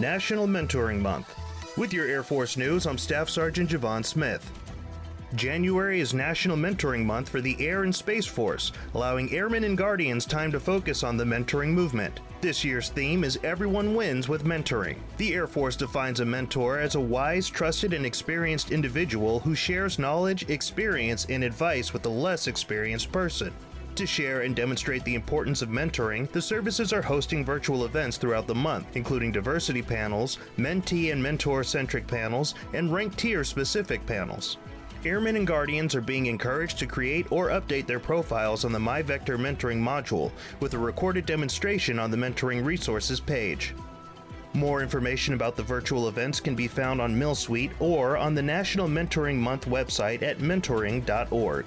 National Mentoring Month. With your Air Force news, I'm Staff Sergeant Javon Smith. January is National Mentoring Month for the Air and Space Force, allowing airmen and guardians time to focus on the mentoring movement. This year's theme is Everyone Wins with Mentoring. The Air Force defines a mentor as a wise, trusted, and experienced individual who shares knowledge, experience, and advice with a less experienced person. To share and demonstrate the importance of mentoring, the services are hosting virtual events throughout the month, including diversity panels, mentee and mentor centric panels, and ranked tier specific panels. Airmen and Guardians are being encouraged to create or update their profiles on the MyVector mentoring module with a recorded demonstration on the mentoring resources page. More information about the virtual events can be found on MilSuite or on the National Mentoring Month website at mentoring.org.